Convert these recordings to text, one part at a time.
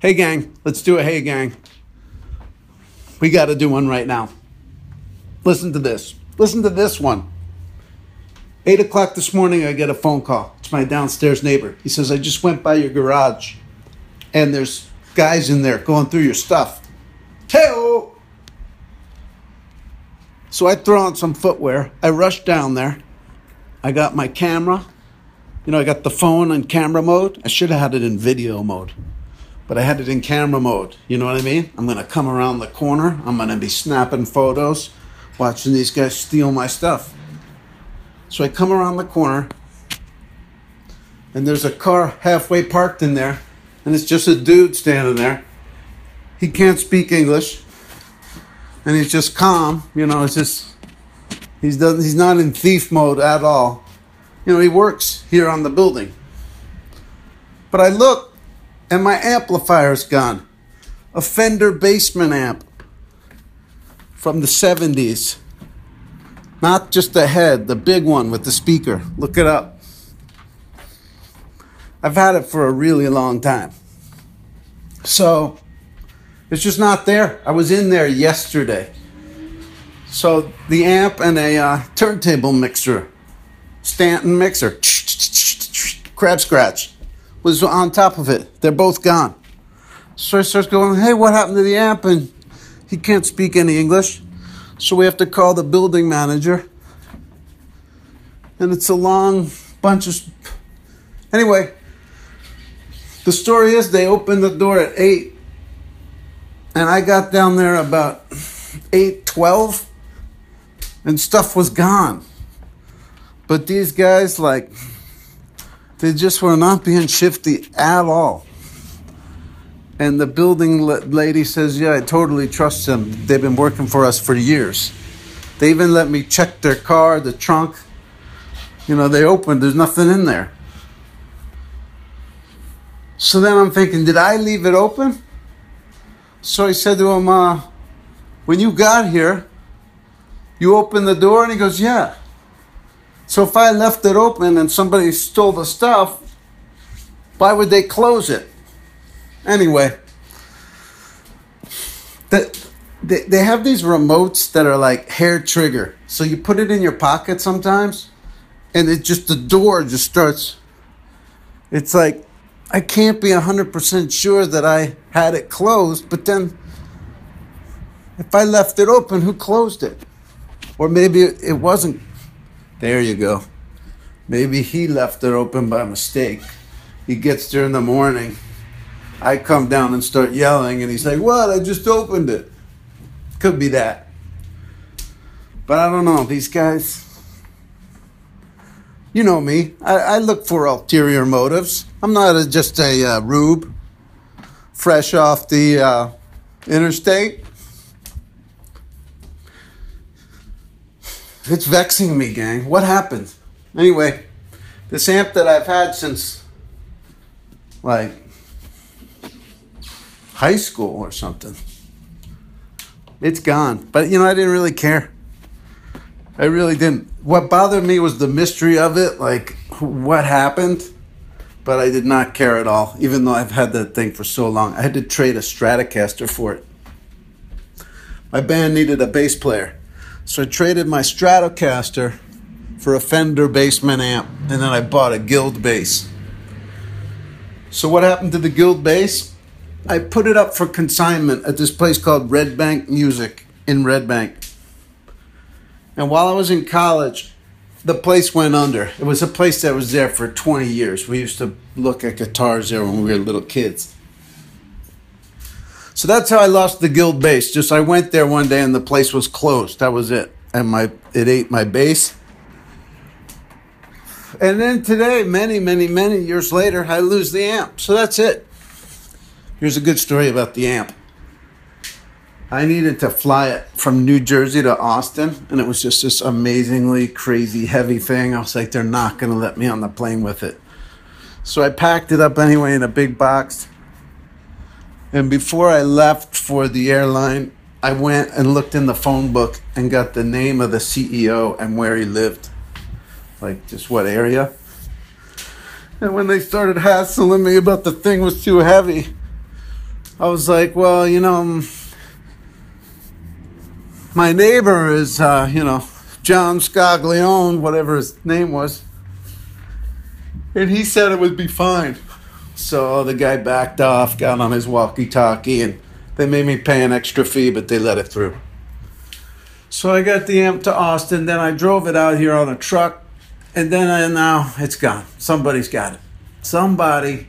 Hey, gang, let's do a hey, gang. We got to do one right now. Listen to this. Listen to this one. Eight o'clock this morning, I get a phone call. It's my downstairs neighbor. He says, I just went by your garage and there's guys in there going through your stuff. Hey, So I throw on some footwear. I rush down there. I got my camera. You know, I got the phone on camera mode. I should have had it in video mode, but I had it in camera mode. You know what I mean? I'm to come around the corner. I'm to be snapping photos, watching these guys steal my stuff. So I come around the corner, and there's a car halfway parked in there, and it's just a dude standing there. He can't speak English, and he's just calm. You know, it's just he's doesn't he's not in thief mode at all. You know, he works here on the building. But I look, and my amplifier's gone. A Fender Bassman amp from the 70s. Not just the head, the big one with the speaker. Look it up. I've had it for a really long time. So it's just not there. I was in there yesterday. So the amp and a uh, turntable mixer, Stanton mixer, crab scratch, was on top of it. They're both gone. So I start going, hey, what happened to the amp? And he can't speak any English. So we have to call the building manager. And it's a long bunch of. Anyway, the story is they opened the door at 8 and I got down there about 8:12 and stuff was gone. But these guys like they just were not being shifty at all. And the building lady says, "Yeah, I totally trust them. They've been working for us for years. They even let me check their car, the trunk. You know, they opened, there's nothing in there. So then I'm thinking, did I leave it open? So I said to him, uh, when you got here, you opened the door? And he goes, yeah. So if I left it open and somebody stole the stuff, why would they close it? Anyway, the, they, they have these remotes that are like hair trigger. So you put it in your pocket sometimes, and it just, the door just starts. It's like I can't be 100% sure that I had it closed, but then if I left it open, who closed it? Or maybe it wasn't. There you go. Maybe he left it open by mistake. He gets there in the morning. I come down and start yelling, and he's like, What? I just opened it. Could be that. But I don't know. These guys, you know me. I, I look for ulterior motives. I'm not a, just a uh, rube, fresh off the uh, interstate. It's vexing me, gang. What happened? Anyway, this amp that I've had since like high school or something. It's gone. But you know, I didn't really care. I really didn't. What bothered me was the mystery of it, like what happened. But I did not care at all, even though I've had that thing for so long. I had to trade a Stratocaster for it. My band needed a bass player. So I traded my Stratocaster for a Fender Bassman amp, and then I bought a Guild bass. So what happened to the Guild bass? I put it up for consignment at this place called Red Bank Music in Red Bank. And while I was in college, the place went under. It was a place that was there for 20 years. We used to look at guitars there when we were little kids. So that's how I lost the guild bass. Just I went there one day and the place was closed. That was it. And my it ate my bass. And then today, many, many, many years later, I lose the amp. So that's it. Here's a good story about the amp. I needed to fly it from New Jersey to Austin, and it was just this amazingly crazy heavy thing. I was like, they're not going to let me on the plane with it. So I packed it up anyway in a big box. And before I left for the airline, I went and looked in the phone book and got the name of the CEO and where he lived. Like, just what area. And when they started hassling me about the thing was too heavy, I was like, well, you know, um, my neighbor is, uh, you know, John Scaglione, whatever his name was. And he said it would be fine. So the guy backed off, got on his walkie talkie, and they made me pay an extra fee, but they let it through. So I got the amp to Austin, then I drove it out here on a truck, and then I, now it's gone. Somebody's got it. Somebody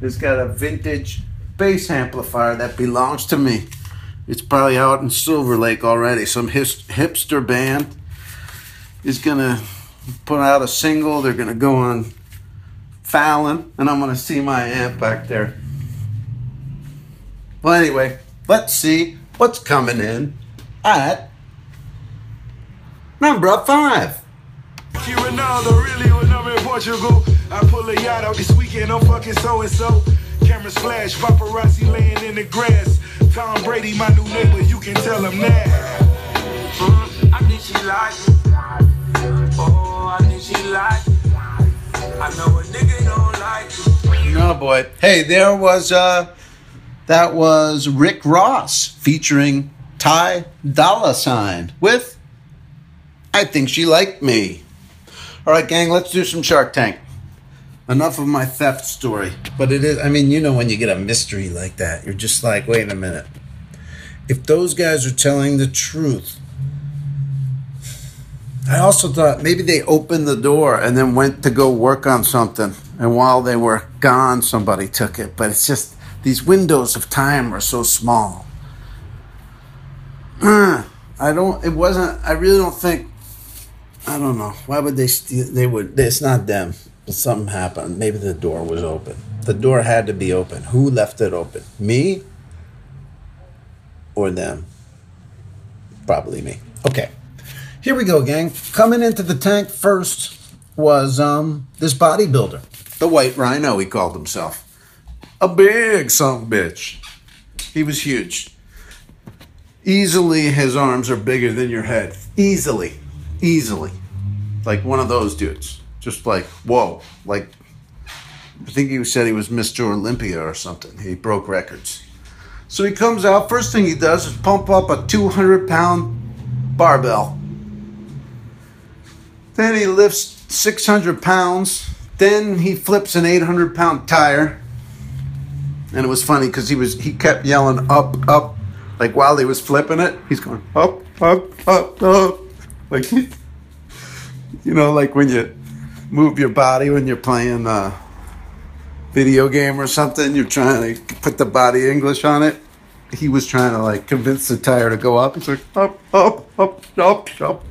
has got a vintage bass amplifier that belongs to me. It's probably out in Silver Lake already. Some his, hipster band is gonna put out a single. They're gonna go on Fallon, and I'm gonna see my amp back there. Well, anyway, let's see what's coming in at number five. Ronaldo really was never in Portugal. I pull a yacht out this weekend, I'm fucking so and so. Cameras flash, paparazzi laying in the grass. Tom Brady, my new neighbor, you can tell him that. Mm, I think she like Oh, I think she like I No, boy. Hey, there was, uh, that was Rick Ross featuring Ty Dolla Sign with I Think She Liked Me. All right, gang, let's do some Shark Tank. Enough of my theft story. But it is, I mean, you know, when you get a mystery like that, you're just like, wait a minute. If those guys are telling the truth, I also thought maybe they opened the door and then went to go work on something. And while they were gone, somebody took it. But it's just, these windows of time are so small. I don't, it wasn't, I really don't think I don't know. Why would they steal? They would. It's not them. But something happened. Maybe the door was open. The door had to be open. Who left it open? Me or them? Probably me. Okay. Here we go, gang. Coming into the tank first was um this bodybuilder, the White Rhino. He called himself a big son bitch. He was huge. Easily, his arms are bigger than your head. Easily easily. Like one of those dudes. Just like, whoa. Like, I think he said he was Mr. Olympia or something. He broke records. So he comes out, first thing he does is pump up a 200 pound barbell. Then he lifts 600 pounds. Then he flips an 800 pound tire. And it was funny because he was he kept yelling up, up, like while he was flipping it, he's going up, up, up, up. Like, you know, like when you move your body when you're playing a video game or something, you're trying to put the body English on it. He was trying to like convince the tire to go up. He's like, up, up, up, up, up.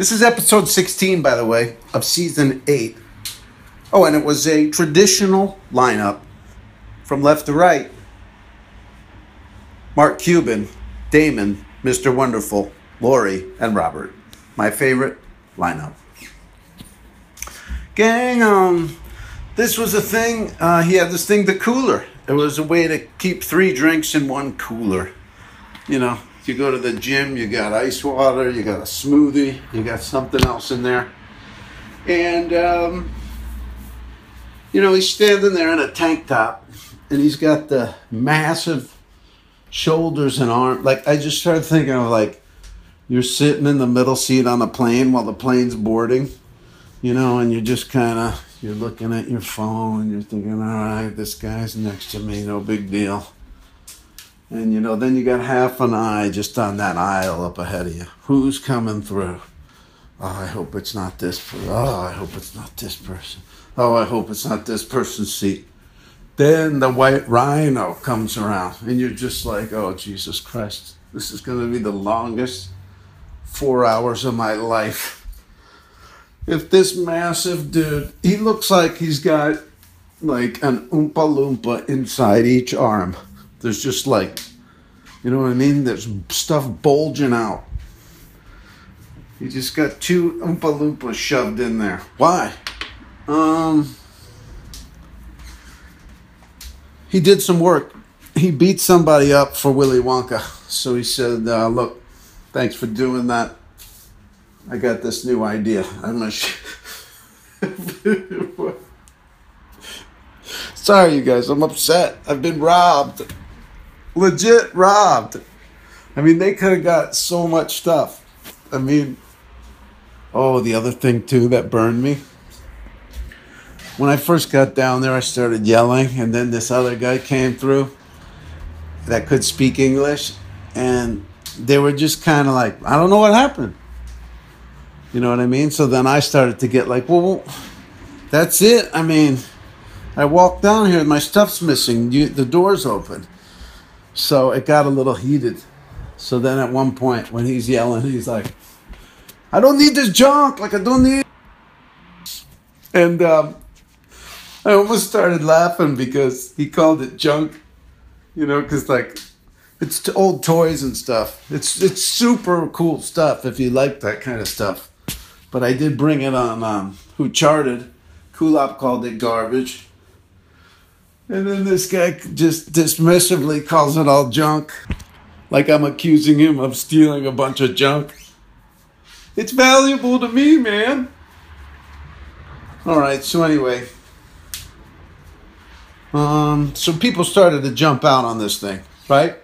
This is episode 16, by the way, of season 8. Oh, and it was a traditional lineup from left to right. Mark Cuban, Daymond, Mr. Wonderful, Lori, and Robert. My favorite lineup. Gang, um, this was a thing. Uh, he had this thing, the cooler. It was a way to keep three drinks in one cooler. You know, you go to the gym, you got ice water, you got a smoothie, you got something else in there. And, um, you know, he's standing there in a tank top and he's got the massive shoulders and arms. Like, I just started thinking of like, you're sitting in the middle seat on a plane while the plane's boarding, you know, and you're just kind of you're looking at your phone and you're thinking, all right, this guy's next to me, no big deal. And you know, then you got half an eye just on that aisle up ahead of you. Who's coming through? Oh, I hope it's not this person. Oh, I hope it's not this person. Oh, I hope it's not this person's seat. Then the white rhino comes around, and you're just like, oh, Jesus Christ, this is going to be the longest four hours of my life. If this massive dude, he looks like he's got like an Oompa Loompa inside each arm. There's just like, you know what I mean? There's stuff bulging out. He just got two Oompa Loompas shoved in there. Why? Um, he did some work. He beat somebody up for Willy Wonka. So he said, uh, look, Thanks for doing that. I got this new it's Sorry, you guys. I'm upset. I've been robbed. Legit robbed. I mean, they could have got so much stuff. I mean, oh, the other thing too that burned me. When I first got down there, I started yelling, and then this other guy came through that could speak English, and they were just kind of like, I don't know what happened. You know what I mean? So then I started to get like, well, that's it. I mean, I walked down here, my stuff's missing. You, the door's open. So it got a little heated. So then at one point, when he's yelling, he's like, I don't need this junk. Like, I don't need. And um, I almost started laughing because he called it junk, you know, because like it's old toys and stuff. It's it's super cool stuff if you like that kind of stuff. But I did bring it on um, Who Charted. Kulap called it garbage. And then this guy just dismissively calls it all junk. Like I'm accusing him of stealing a bunch of junk. It's valuable to me, man. Alright, so anyway. Um, so people started to jump out on this thing, right?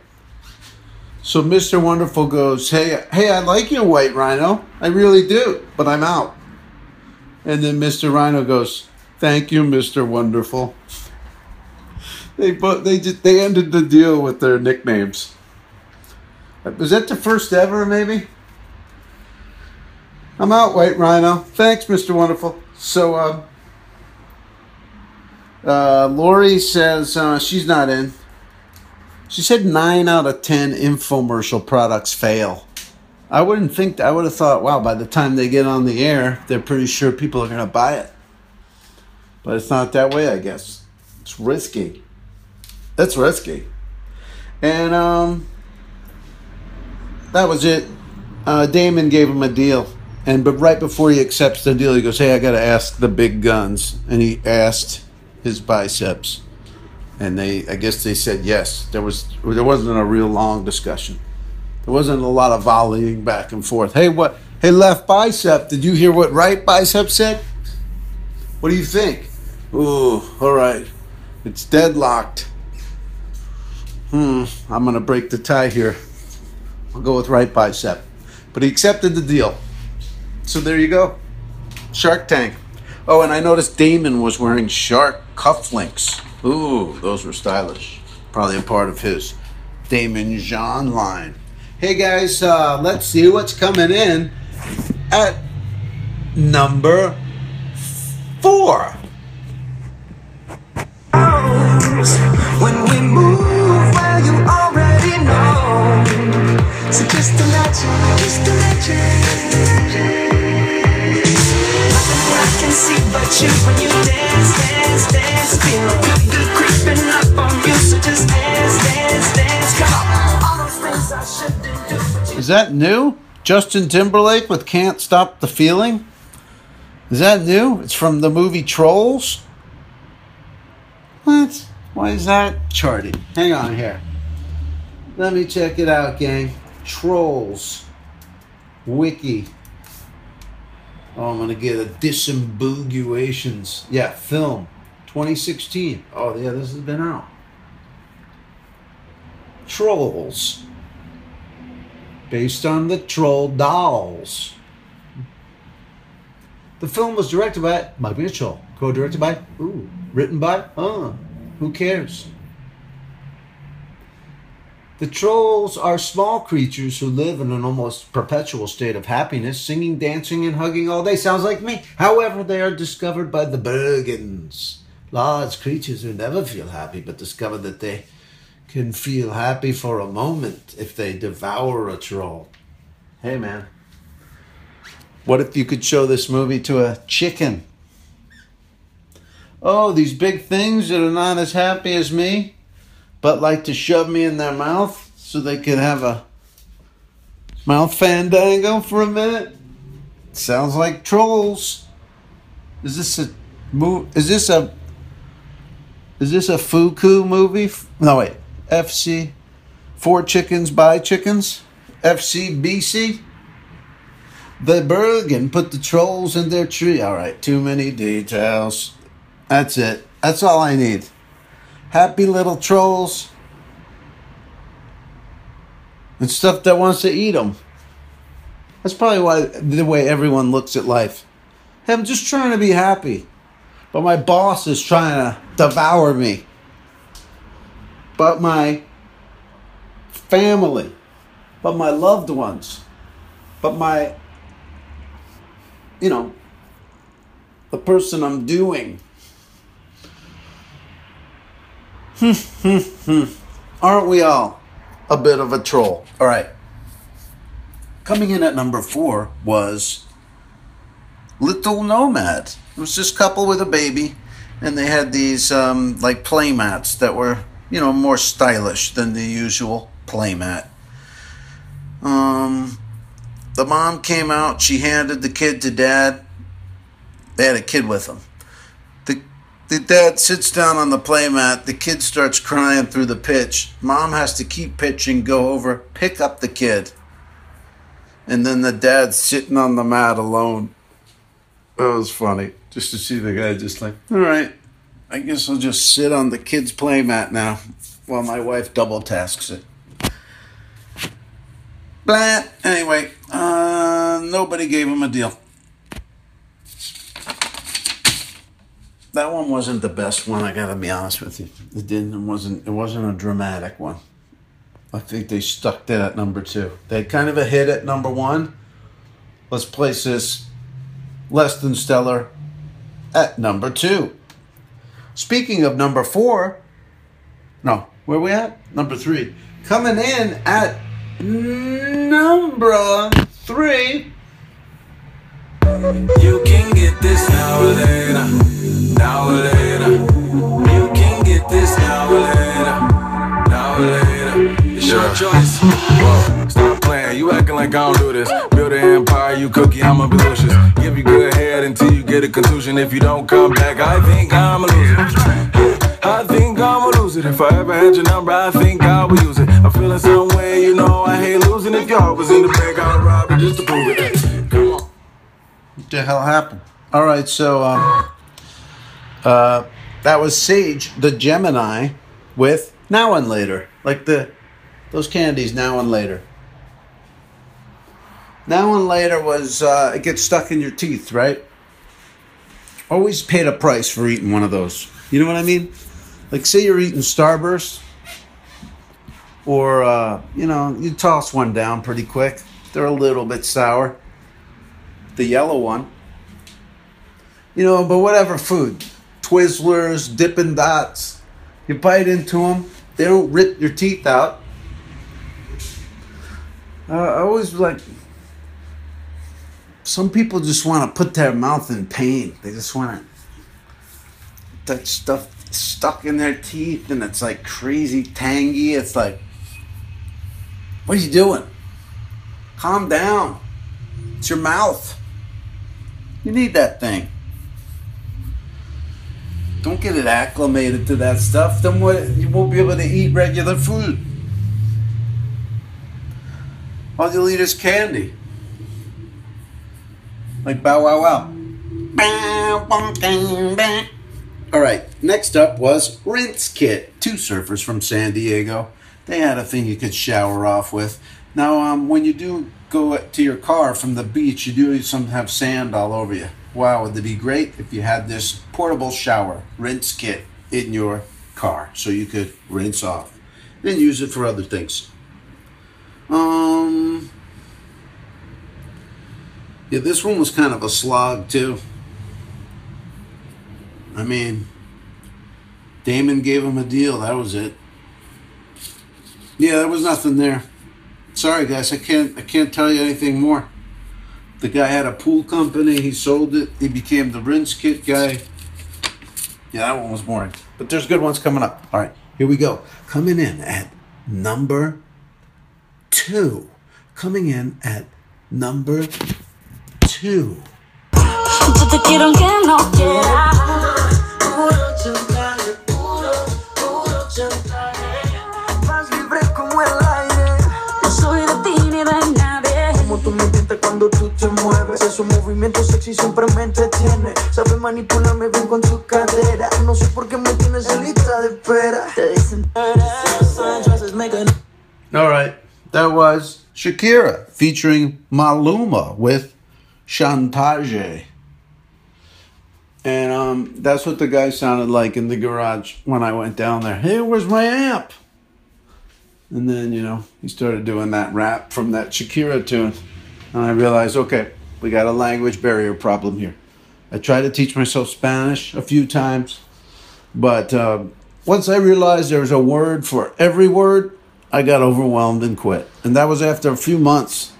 So Mr. Wonderful goes, Hey, hey, I like your white rhino. I really do, but I'm out. And then Mr. Rhino goes, Thank you, Mr. Wonderful. They but they just they ended the deal with their nicknames. Was that the first ever, maybe? I'm out, White Rhino. Thanks, Mr. Wonderful. So, uh, uh, Lori says uh, she's not in. She said nine out of ten infomercial products fail. I wouldn't think. I would have thought, wow, by the time they get on the air, they're pretty sure people are going to buy it. But it's not that way, I guess. It's risky. That's risky. And um, that was it. Uh, Daymond gave him a deal, and but right before he accepts the deal, he goes, "Hey, I got to ask the big guns," and he asked his biceps, and they, I guess they said yes. There was there wasn't a real long discussion. There wasn't a lot of volleying back and forth. Hey, what? Hey, left bicep. Did you hear what right bicep said? What do you think? Ooh, all right. It's deadlocked. Hmm, I'm going to break the tie here. I'll go with right bicep. But he accepted the deal. So there you go. Shark Tank. Oh, and I noticed Daymond was wearing shark cufflinks. Ooh, those were stylish. Probably a part of his Daymond John line. Hey guys, uh, let's see what's coming in at number four. When we move, Is that new? Justin Timberlake with Can't Stop the Feeling? Is that new? It's from the movie Trolls? What? Why is that charting? Hang on here. Let me check it out, gang. Trolls. Wiki. Oh, I'm going to get a disambiguations. Yeah, film. 2016. Oh, yeah, this has been out. Trolls. Based on the Troll Dolls. The film was directed by Mike Mitchell. Co-directed by, ooh, written by, uh, who cares? The trolls are small creatures who live in an almost perpetual state of happiness, singing, dancing, and hugging all day. Sounds like me. However, they are discovered by the Bergens, large creatures who never feel happy, but discover that they can feel happy for a moment if they devour a troll. Hey, man. What if you could show this movie to a chicken? Oh, these big things that are not as happy as me, but like to shove me in their mouth so they could have a mouth fandango for a minute. Sounds like trolls. Is this a move? Is this a is this a FUBU movie? No wait, FC, four chickens buy chickens, FCBC. The Bergen put the trolls in their tree. All right, too many details. That's it. That's all I need. Happy little trolls and stuff that wants to eat them. That's probably why the way everyone looks at life. Hey, I'm just trying to be happy, but my boss is trying to devour me. But my family, but my loved ones, but my, you know, the person I'm doing. Aren't we all a bit of a troll? All right. Coming in at number four was Little Nomad. It was this couple with a baby, and they had these um, like playmats that were, you know, more stylish than the usual playmat. Um, the mom came out. She handed the kid to dad. They had a kid with them. The dad sits down on the playmat. The kid starts crying through the pitch. Mom has to keep pitching, go over, pick up the kid and then the dad's sitting on the mat alone. That was funny. Just to see the guy just like, all right, I guess I'll just sit on the kid's playmat now while my wife double tasks it. But anyway, uh, nobody gave him a deal. That one wasn't the best one. I gotta be honest with you. It didn't. It wasn't. It wasn't a dramatic one. I think they stuck that at number two. They had kind of a hit at number one. Let's place this less than stellar at number two. Speaking of number four, no, where we at? Number three. Coming in at number three. You can get this now or later, now or later. You can get this now or later, now or later. It's your choice. Whoa, stop playing. You acting like I don't do this. Build an empire, you cookie, I'ma be delicious. Give you good head until you get a contusion. If you don't come back, I think I'm a loser. I think I'ma lose it. If I ever had your number, I think I would use it. I'm feeling some way, you know I hate losing. If your heart was in the bank, I'd rob it just to prove it. Come on. What the hell happened? All right, so um, uh, that was Sage, the Gemini, with Now and Later, like the those candies now and later. Now and later was uh, it gets stuck in your teeth, right? Always paid a price for eating one of those. You know what I mean? Like say you're eating Starburst, or uh, you know you toss one down pretty quick. They're a little bit sour. The yellow one. You know, but whatever food, Twizzlers, Dippin' Dots, you bite into them. They don't rip your teeth out uh, I always like. Some people just want to put their mouth in pain. They just want to. That stuff stuck in their teeth and it's like crazy tangy. It's like, what are you doing? Calm down. It's your mouth. You need that thing. Don't get it acclimated to that stuff. Then what? You won't be able to eat regular food. All you'll eat is candy. Like Bow Wow Wow. All right, next up was Rinse Kit. Two surfers from San Diego. They had a thing you could shower off with. Now, um, when you do go to your car from the beach, you do some have sand all over you. Wow, would it be great if you had this portable shower rinse kit in your car so you could rinse off and use it for other things. Um, yeah, this one was kind of a slog too. I mean, Daymond gave him a deal. That was it. Yeah, there was nothing there. Sorry, guys, I can't. I can't tell you anything more. The guy had a pool company. He sold it. He became the rinse kit guy. Yeah, that one was boring. But there's good ones coming up. All right, here we go. Coming in at number two. Coming in at number two. Te mueves. Esos sexy siempre me entretiene. Sabe manipularme bien con tu cadera. No sé por qué me tienes en lista de All right, that was Shakira featuring Maluma with Chantaje. And um, that's what the guy sounded like in the garage when I went down there. Hey, where's my amp? And then, you know, he started doing that rap from that Shakira tune. And I realized, okay, we got a language barrier problem here. I tried to teach myself Spanish a few times, but uh, once I realized there was a word for every word, I got overwhelmed and quit. And that was after a few months.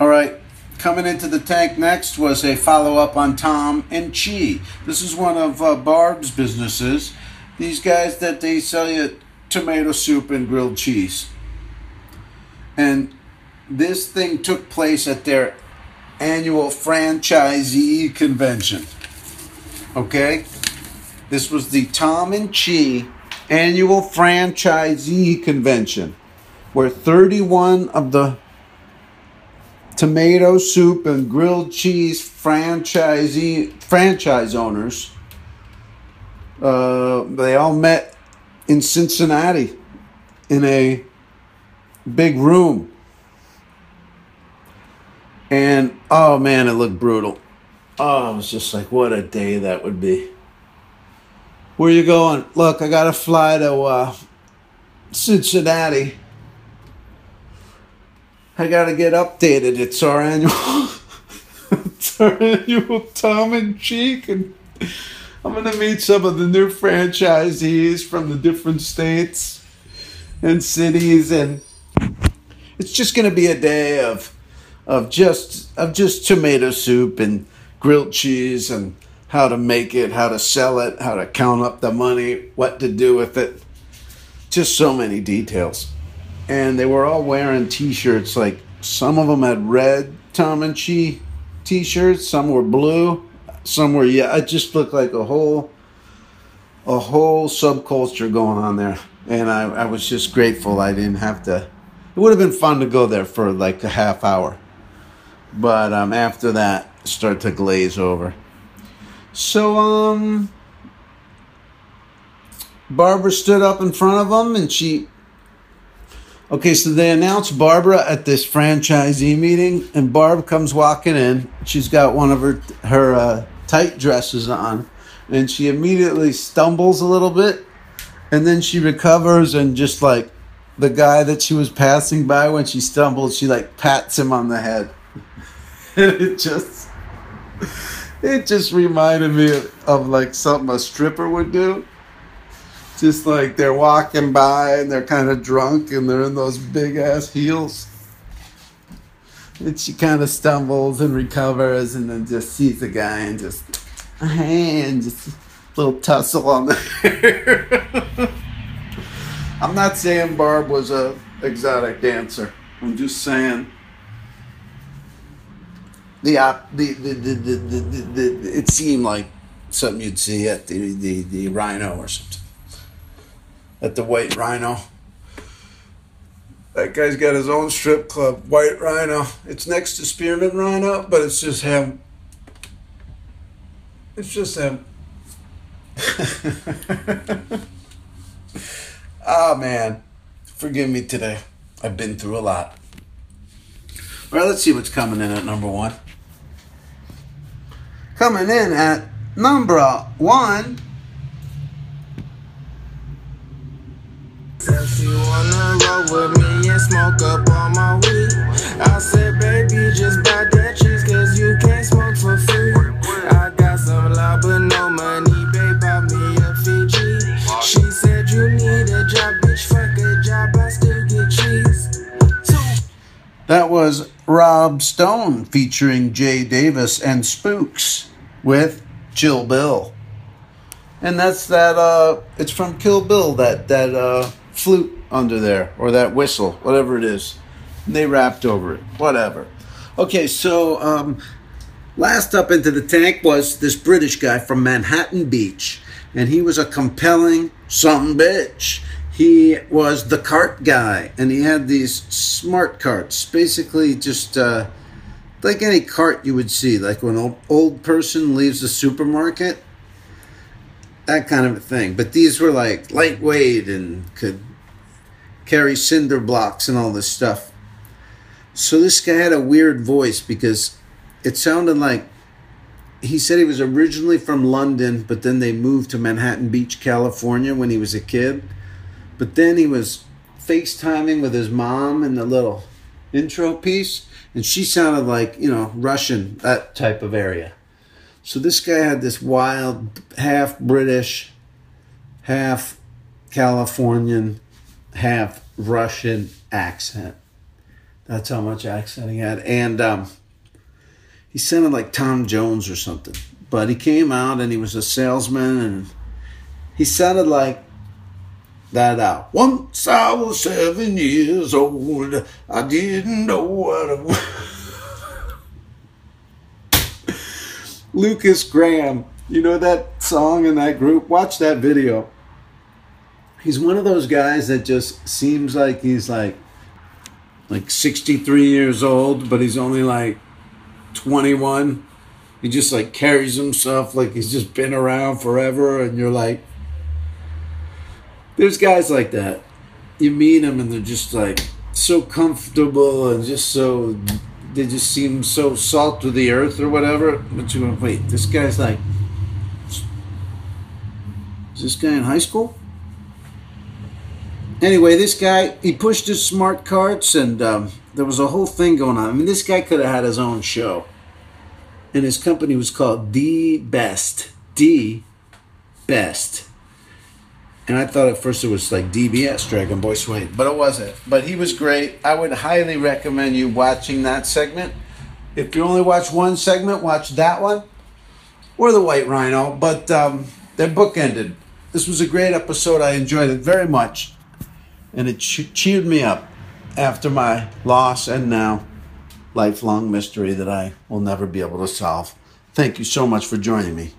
All right, coming into the tank next was a follow up on Tom and Chee. This is one of uh, Barb's businesses. These guys that they sell you tomato soup and grilled cheese. And this thing took place at their annual franchisee convention. Okay? This was the Tom and Chee annual franchisee convention where 31 of the tomato soup and grilled cheese franchisee franchise owners uh, they all met in Cincinnati in a big room and oh man, it looked brutal. Oh, I was just like, what a day that would be. Where you going? Look, I got to fly to uh, Cincinnati. I got to get updated. It's our annual, it's our annual Tom and Cheek, and I'm gonna meet some of the new franchisees from the different states and cities, and it's just gonna be a day of of just of just tomato soup and grilled cheese and how to make it, how to sell it, how to count up the money, what to do with it. Just so many details. And they were all wearing t-shirts like some of them had red Tom and Chee t-shirts, some were blue, some were yeah, it just looked like a whole a whole subculture going on there. And I, I was just grateful I didn't have to it would have been fun to go there for like a half hour but um, after that, start to glaze over. So, um, Barbara stood up in front of them and she. Okay, so they announced Barbara at this franchisee meeting, and Barb comes walking in. She's got one of her her uh, tight dresses on, and she immediately stumbles a little bit, and then she recovers and just like the guy that she was passing by when she stumbled, she like pats him on the head it just it just reminded me of, of like something a stripper would do. Just like they're walking by and they're kind of drunk and they're in those big ass heels. And she kind of stumbles and recovers and then just sees the guy and just, hey, and just a little tussle on the hair. I'm not saying Barb was a exotic dancer. I'm just saying the, uh, the, the, the, the, the, the, it seemed like something you'd see at the, the, the Rhino or something. At the White Rhino. That guy's got his own strip club, White Rhino. It's next to Spearmint Rhino, but it's just him. It's just him. oh man, forgive me today. I've been through a lot. All right, let's see what's coming in at number one. Coming in at number one. Said she wanna roll with me and smoke up all my weed. I said, baby, just buy that cheese, cause you can't smoke for free. I got some love, but no money, babe, buy me a Fiji. She said, you need a job, bitch, fuck a job, I still get cheese. That was Rob Stone featuring Jay Davis and Spooks with Chill Bill. And that's that uh it's from Kill Bill, that that uh flute under there or that whistle, whatever it is. And they rapped over it. Whatever. Okay, so um last up into the tank was this British guy from Manhattan Beach. And he was a compelling something bitch he was the cart guy and he had these smart carts basically just uh, like any cart you would see like when an old person leaves the supermarket that kind of a thing. But these were like lightweight and could carry cinder blocks and all this stuff. So this guy had a weird voice because it sounded like he said he was originally from London, but then they moved to Manhattan Beach, California when he was a kid. But then he was FaceTiming with his mom in the little intro piece, and she sounded like, you know, Russian, that type of area. So this guy had this wild, half British, half Californian, half Russian accent. That's how much accent he had. And um, he sounded like Tom Jones or something. But he came out and he was a salesman and he sounded like that out. Once I was seven years old, I didn't know what it was. Lukas Graham, you know that song in that group? Watch that video. He's one of those guys that just seems like he's like like 63 years old, but he's only like 21. He just like carries himself like he's just been around forever, and you're like, there's guys like that. You meet them and they're just like so comfortable and just so they just seem so salt to the earth or whatever. But you wait, this guy's like, is this guy in high school? Anyway, this guy he pushed his smart carts and um, there was a whole thing going on. I mean, this guy could have had his own show, and his company was called The Best. D Best. And I thought at first it was like DBS, Dragon Boy Swing, but it wasn't. But he was great. I would highly recommend you watching that segment. If you only watch one segment, watch that one or the White Rhino. But um, they're bookended. This was a great episode. I enjoyed it very much, and it cheered me up after my loss and now lifelong mystery that I will never be able to solve. Thank you so much for joining me.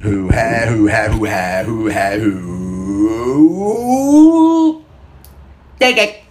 Who ha who ha who ha who ha who. Take it.